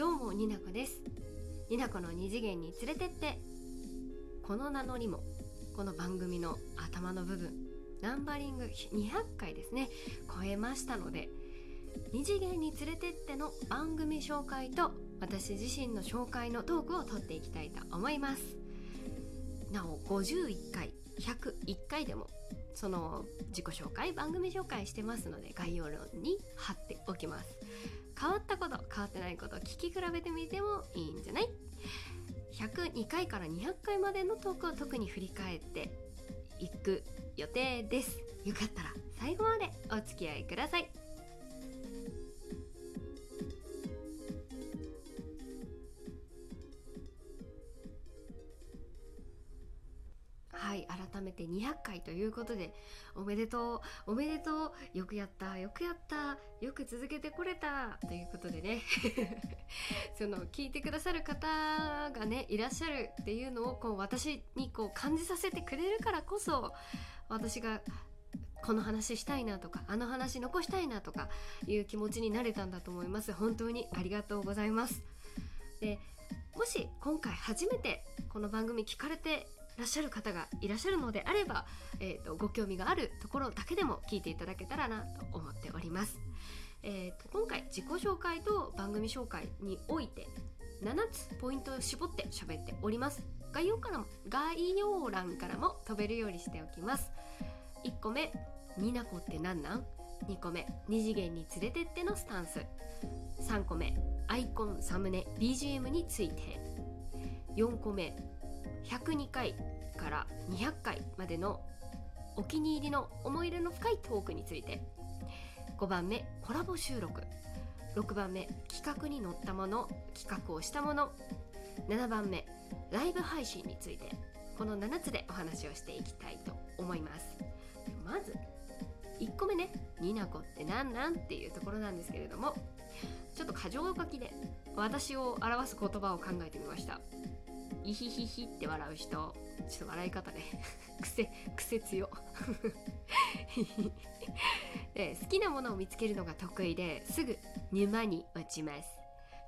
どうもになこです。になこの二次元に連れてって。この名乗りもこの番組の頭の部分ナンバリング200回ですね。超えましたので二次元に連れてっての番組紹介と私自身の紹介のトークを取っていきたいと思います。なお51回101回でもその自己紹介番組紹介してますので概要欄に貼っておきます。変わったこと変わってないこと聞き比べてみてもいいんじゃない？102回から200回までのトークを特に振り返っていく予定です。よかったら最後までお付き合いください。て200回ということでおめでとうおめでとうよくやったよくやったよく続けてこれたということでね。その聞いてくださる方がねいらっしゃるっていうのをこう私にこう感じさせてくれるからこそ私がこの話したいなとかあの話残したいなとかいう気持ちになれたんだと思います。本当にありがとうございます。でもし今回初めてこの番組聞かれてらっしゃる方がいらっしゃるのであれば、えーと、ご興味があるところだけでも聞いていただけたらなと思っております。えーと、今回自己紹介と番組紹介において7つポイントを絞って喋っております概要からも概要欄からも飛べるようにしておきます1個目「ニナコって何なん?」2個目「二次元に連れてって」のスタンス3個目「アイコンサムネ BGM について」4個目102回から200回までのお気に入りの思い入れの深いトークについて。5番目コラボ収録。6番目企画に載ったもの企画をしたもの。7番目ライブ配信について。この7つでお話をしていきたいと思います。まず1個目ね「ニナコって何なん?」っていうところなんですけれども。ちょっと箇条書きで私を表す言葉を考えてみました。イヒヒヒって笑う人ちょっと笑い方ね。癖癖強。で 好きなものを見つけるのが得意ですぐ沼に落ちます。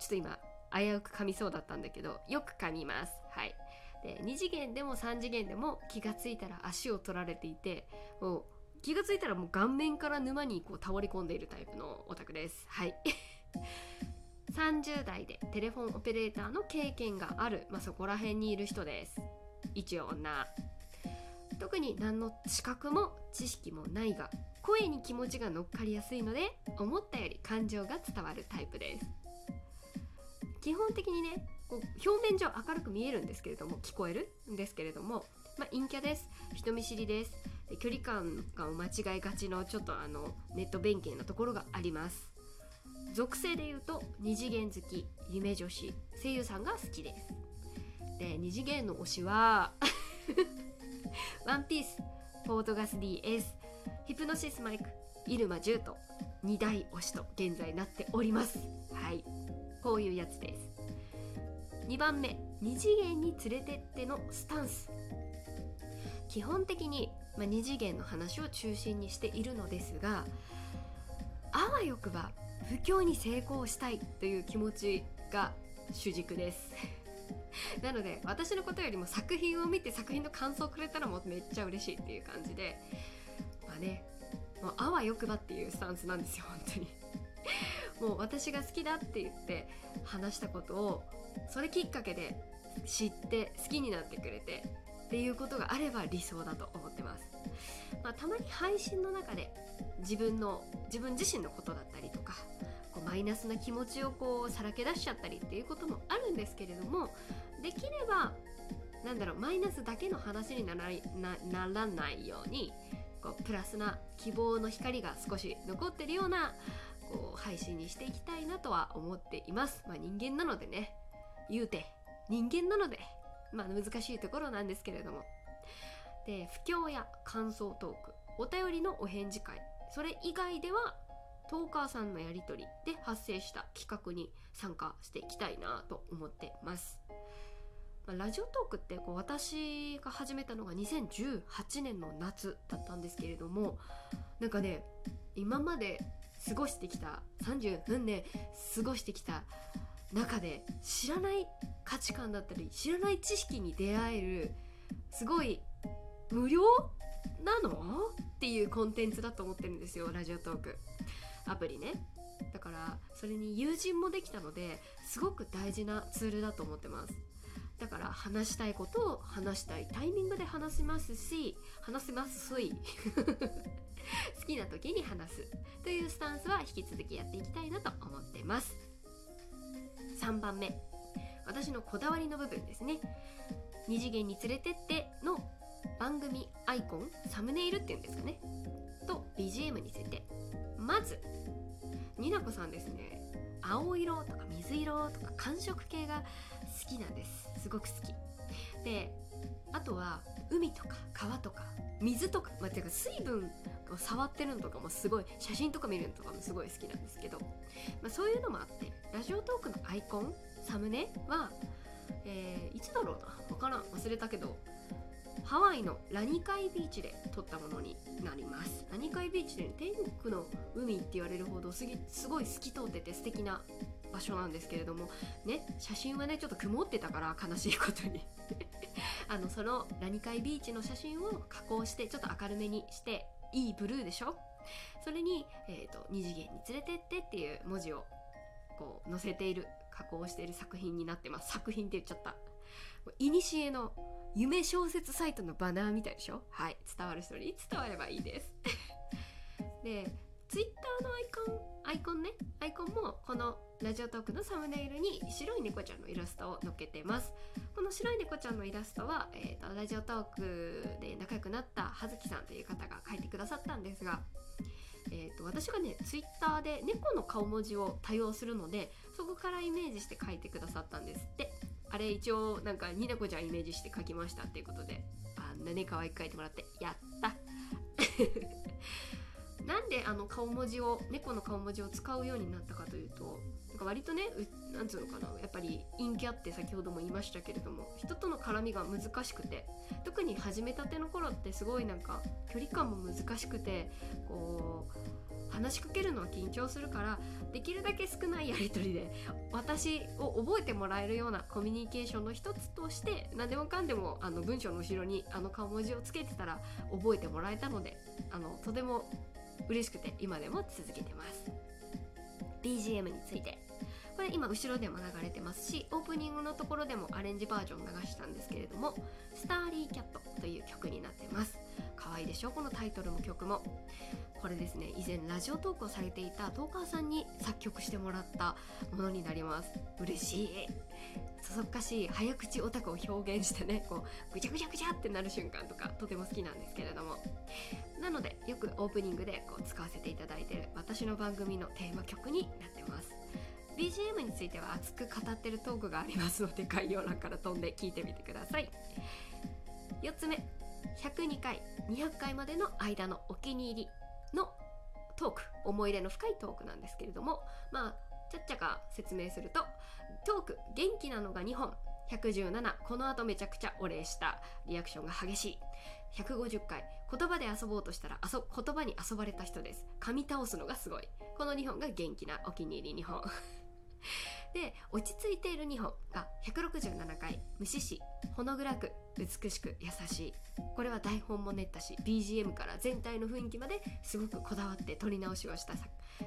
ちょっと今危うく噛みそうだったんだけどよく噛みます。はい。で2次元でも3次元でも気がついたら足を取られていてもう気がついたらもう顔面から沼にこう倒れ込んでいるタイプのオタクです。はい。30代でテレフォンオペレーターの経験がある、まあ、そこら辺にいる人です。一応女。特に何の資格も知識もないが声に気持ちが乗っかりやすいので思ったより感情が伝わるタイプです。基本的にねこう表面上明るく見えるんですけれども聞こえるんですけれども、まあ、陰キャです。人見知りです。距離感が間違いがちのちょっとあのネット弁慶なところがあります。属性で言うと二次元好き夢女子声優さんが好きです。で二次元の推しは ワンピースポートガス DS ヒプノシスマイクイルマ10と2大推しと現在なっております。はい。こういうやつです。2番目二次元に連れてってのスタンス。基本的に、まあ、2次元の話を中心にしているのですがあわよくば不況に成功したいという気持ちが主軸です。なので私のことよりも作品を見て作品の感想をくれたらもうめっちゃ嬉しいっていう感じでまあねもうあわよくばっていうスタンスなんですよ本当に。もう私が好きだって言って話したことをそれきっかけで知って好きになってくれてっていうことがあれば理想だと思ってます、まあ、たまに配信の中で自分の自分自身のことだったりとかこうマイナスな気持ちをこうさらけ出しちゃったりっていうこともあるんですけれどもできればなんだろうマイナスだけの話にならならないようにこうプラスな希望の光が少し残ってるようなこう配信にしていきたいなとは思っています。まあ、人間なのでね。言うて人間なので、まあ、難しいところなんですけれども。で不況や感想トーク。お便りのお返事会。それ以外ではトーカーさんのやり取りで発生した企画に参加していきたいなと思ってます。ま、ラジオトークってこう私が始めたのが2018年の夏だったんですけれどもなんかね今まで過ごしてきた30分で過ごしてきた中で知らない価値観だったり知らない知識に出会えるすごい無料なの？っていうコンテンツだと思ってるんですよラジオトーク。アプリね。だからそれに友人もできたのですごく大事なツールだと思ってます。だから話したいことを話したいタイミングで話せますし話せますし 好きな時に話すというスタンスは引き続きやっていきたいなと思ってます。3番目。私のこだわりの部分ですね。二次元に連れてっての番組アイコンサムネイルっていうんですかね。と BGM について。まずになこさんですね。青色とか水色とか寒色系が好きなんです。すごく好き。であとは海とか川とか水とか、まあ、てか水分を触ってるのとかもすごい写真とか見るのとかもすごい好きなんですけど、まあ、そういうのもあってラジオトークのアイコンサムネは、えー、いつだろうな?分からん。忘れたけどハワイのラニカイビーチで撮ったものになります。ラニカイビーチで、天国の海って言われるほどすすごい透き通ってて素敵な場所なんですけれどもね写真はねちょっと曇ってたから悲しいことに。あのそのラニカイビーチの写真を加工してちょっと明るめにしていいブルーでしょ？それに、えーと「二次元に連れてって」っていう文字をこう載せている加工している作品になってます。作品って言っちゃった。いにしえの夢小説サイトのバナーみたいでしょ？はい伝わる人に伝わればいいです。でツイッターのアイコンアイコンね。アイコンもこのラジオトークのサムネイルに白い猫ちゃんのイラストを載っけてます。この白い猫ちゃんのイラストは、えーと、ラジオトークで仲良くなった葉月さんという方が描いてくださったんですがえーと、私がねツイッターで猫の顔文字を多用するのでそこからイメージして書いてくださったんですって。あれ一応なんかになこちゃんイメージして書きましたっていうことであんなね可愛く書いてもらってやった。なんであの顔文字を猫の顔文字を使うようになったかというとなんか割とねなんつうのかなやっぱり陰キャって先ほども言いましたけれども人との絡みが難しくて特に始めたての頃ってすごいなんか距離感も難しくてこう話しかけるのは緊張するからできるだけ少ないやり取りで私を覚えてもらえるようなコミュニケーションの一つとして何でもかんでもあの文章の後ろにあの顔文字をつけてたら覚えてもらえたのであのとても嬉しくて今でも続けてます。BGM について。これ今後ろでも流れてますしオープニングのところでもアレンジバージョン流したんですけれども「スターリーキャット」という曲になってます。可愛いでしょ？このタイトルも曲も。これですね以前ラジオトークをされていたトーカーさんに作曲してもらったものになります。嬉しい。そそっかしい。早口オタクを表現してねこうぐちゃぐちゃぐちゃってなる瞬間とかとても好きなんですけれども。なのでよくオープニングでこう使わせていただいてる私の番組のテーマ曲になってます。BGM については熱く語ってるトークがありますので概要欄から飛んで聞いてみてください。4つ目102回200回までの間のお気に入りのトーク。思い入れの深いトークなんですけれどもまあちゃっちゃか説明するとトーク元気なのが2本。117この後めちゃくちゃお礼した。リアクションが激しい。150回。言葉で遊ぼうとしたら言葉に遊ばれた人です。噛み倒すのがすごい。この2本が元気なお気に入り2本。で落ち着いている2本が167回。無視しほの暗く美しく優しい。これは台本も練ったし BGM から全体の雰囲気まですごくこだわって撮り直しをした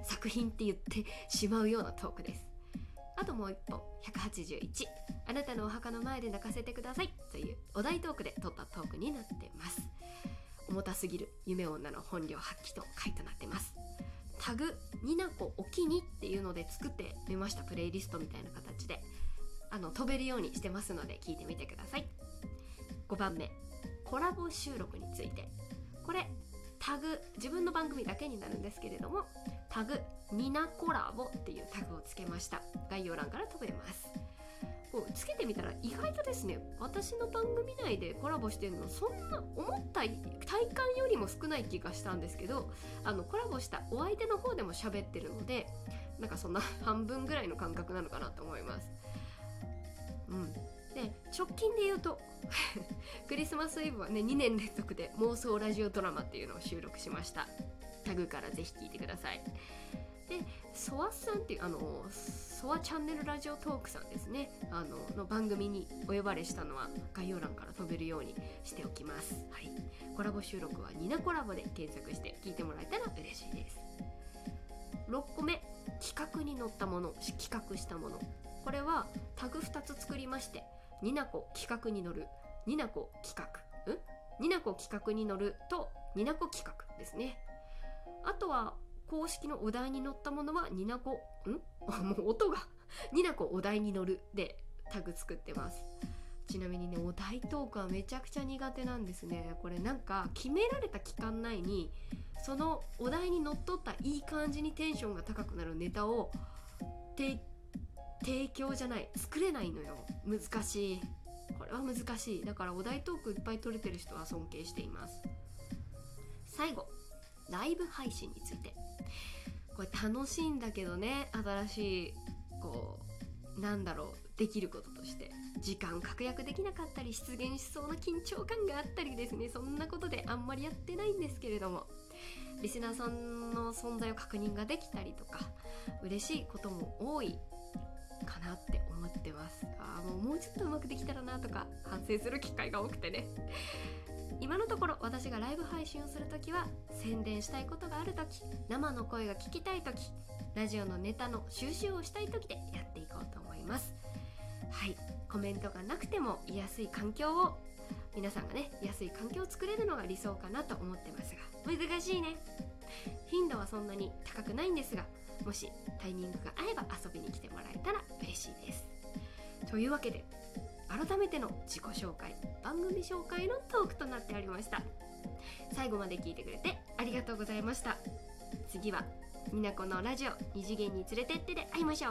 作品って言ってしまうようなトークです。あともう1本181あなたのお墓の前で泣かせてください。というお題トークで撮ったトークになってます。重たすぎる夢女の本領発揮と回となってます。タグ「になこおきに」っていうので作ってみました。プレイリストみたいな形で。あの飛べるようにしてますので聞いてみてください。5番目。コラボ収録について。これタグ自分の番組だけになるんですけれどもタグニナコラボっていうタグをつけました。概要欄から飛べます。こうつけてみたら意外とですね私の番組内でコラボしてるのそんな思った体感よりも少ない気がしたんですけどあのコラボしたお相手の方でも喋ってるのでなんかそんな 半分ぐらいの感覚なのかなと思います。うん。で直近で言うと クリスマスイブはね2年連続で妄想ラジオドラマっていうのを収録しました。タグからぜひ聞いてください。でソワさんっていうあのソワチャンネルラジオトークさんですね。あのの番組にお呼ばれしたのは概要欄から飛べるようにしておきます、はい、コラボ収録はニナコラボで検索して聞いてもらえたら嬉しいです。6個目。企画に載ったもの。企画したもの。これはタグ2つ作りましてニナコ企画に乗る。ニナコ企画。ん？ニナコ企画に乗るとニナコ企画ですね。あとは公式のお題に載ったものはニナコん？もう音が。ニナコお題に乗るでタグ作ってます。ちなみにねお題トークはめちゃくちゃ苦手なんですね。これなんか決められた期間内にそのお題にのっとったいい感じにテンションが高くなるネタを提供じゃない作れないのよ。難しい。これは難しい。だからお題トークいっぱい取れてる人は尊敬しています。最後。ライブ配信について。これ楽しいんだけどね新しいこうなんだろうできることとして。時間確約できなかったり出現しそうな緊張感があったりですね。そんなことであんまりやってないんですけれども。リスナーさんの存在を確認ができたりとか嬉しいことも多いかなって思ってます。あもうもうちょっとうまくできたらなとか反省する機会が多くてね。今のところ私がライブ配信をするときは宣伝したいことがあるとき生の声が聞きたいときラジオのネタの収集をしたいときでやっていこうと思います。はい。コメントがなくても居やすい環境を皆さんがね居やすい環境を作れるのが理想かなと思ってますが難しいね。頻度はそんなに高くないんですがもしタイミングが合えば遊びに来てもらえたら嬉しいです。というわけで改めての自己紹介番組紹介のトークとなっておりました。最後まで聞いてくれてありがとうございました。次はみなこのラジオ二次元に連れてってで会いましょう。